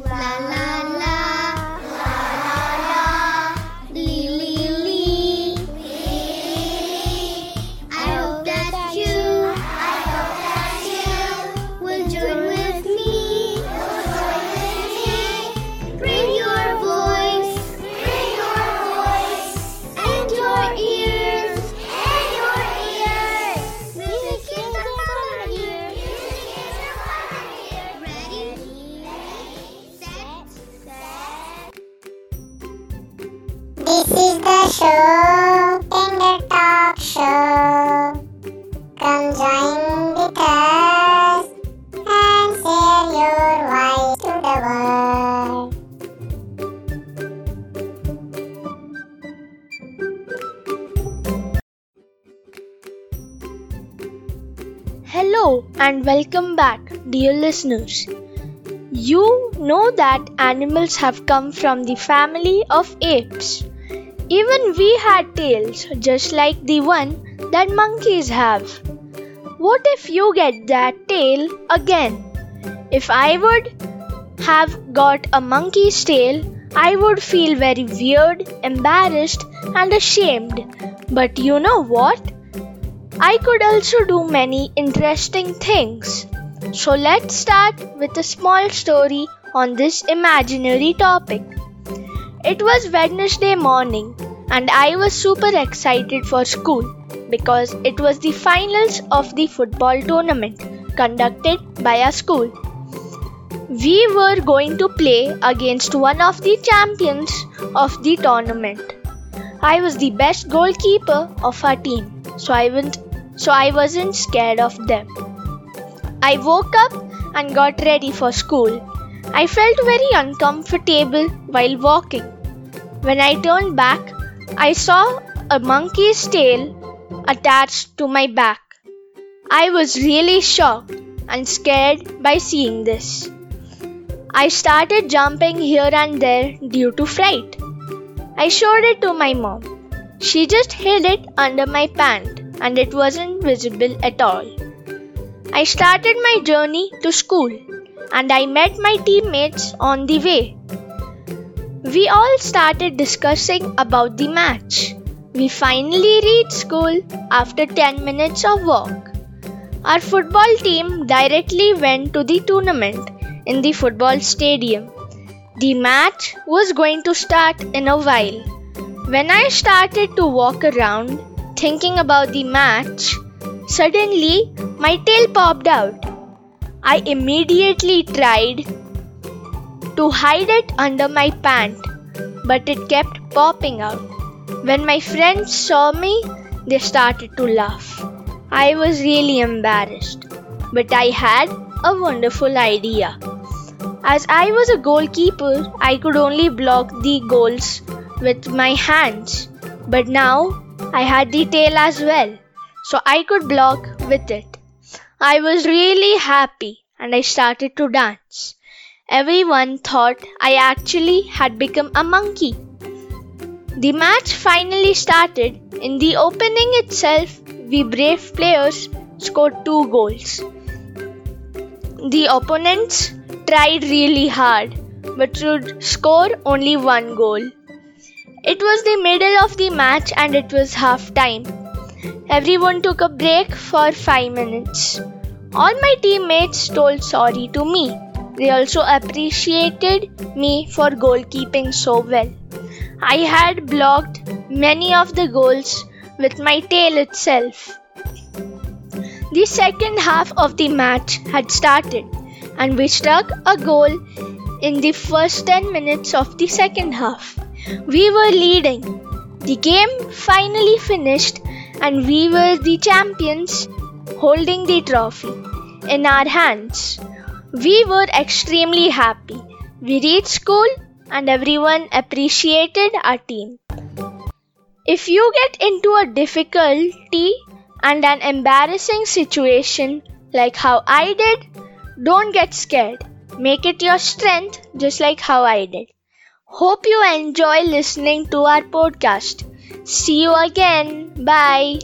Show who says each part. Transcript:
Speaker 1: 啦啦。
Speaker 2: This is the show, Finger Talk Show. Come join with us and share your voice to the world.
Speaker 3: Hello and welcome back, dear listeners. You know that animals have come from the family of apes. Even we had tails, just like the one that monkeys have. What if you get that tail again? If I would have got a monkey's tail, I would feel very weird, embarrassed, and ashamed. But you know what? I could also do many interesting things. So let's start with a small story on this imaginary topic. It was Wednesday morning and I was super excited for school because it was the finals of the football tournament conducted by our school. We were going to play against one of the champions of the tournament. I was the best goalkeeper of our team, so I went so I wasn't scared of them. I woke up and got ready for school. I felt very uncomfortable while walking. When I turned back, I saw a monkey's tail attached to my back. I was really shocked and scared by seeing this. I started jumping here and there due to fright. I showed it to my mom. She just hid it under my pant and it wasn't visible at all. I started my journey to school and I met my teammates on the way. We all started discussing about the match. We finally reached school after 10 minutes of walk. Our football team directly went to the tournament in the football stadium. The match was going to start in a while. When I started to walk around thinking about the match, suddenly my tail popped out. I immediately tried to hide it under my pant, but it kept popping out. When my friends saw me, they started to laugh. I was really embarrassed, but I had a wonderful idea. As I was a goalkeeper, I could only block the goals with my hands, but now I had the tail as well, so I could block with it. I was really happy and I started to dance. Everyone thought I actually had become a monkey. The match finally started. In the opening itself, we brave players scored two goals. The opponents tried really hard but could score only one goal. It was the middle of the match and it was half time. Everyone took a break for 5 minutes. All my teammates told sorry to me. They also appreciated me for goalkeeping so well. I had blocked many of the goals with my tail itself. The second half of the match had started, and we struck a goal in the first 10 minutes of the second half. We were leading. The game finally finished, and we were the champions holding the trophy in our hands. We were extremely happy. We reached school, and everyone appreciated our team. If you get into a difficulty and an embarrassing situation like how I did, don't get scared. Make it your strength just like how I did. Hope you enjoy listening to our podcast. See you again. Bye.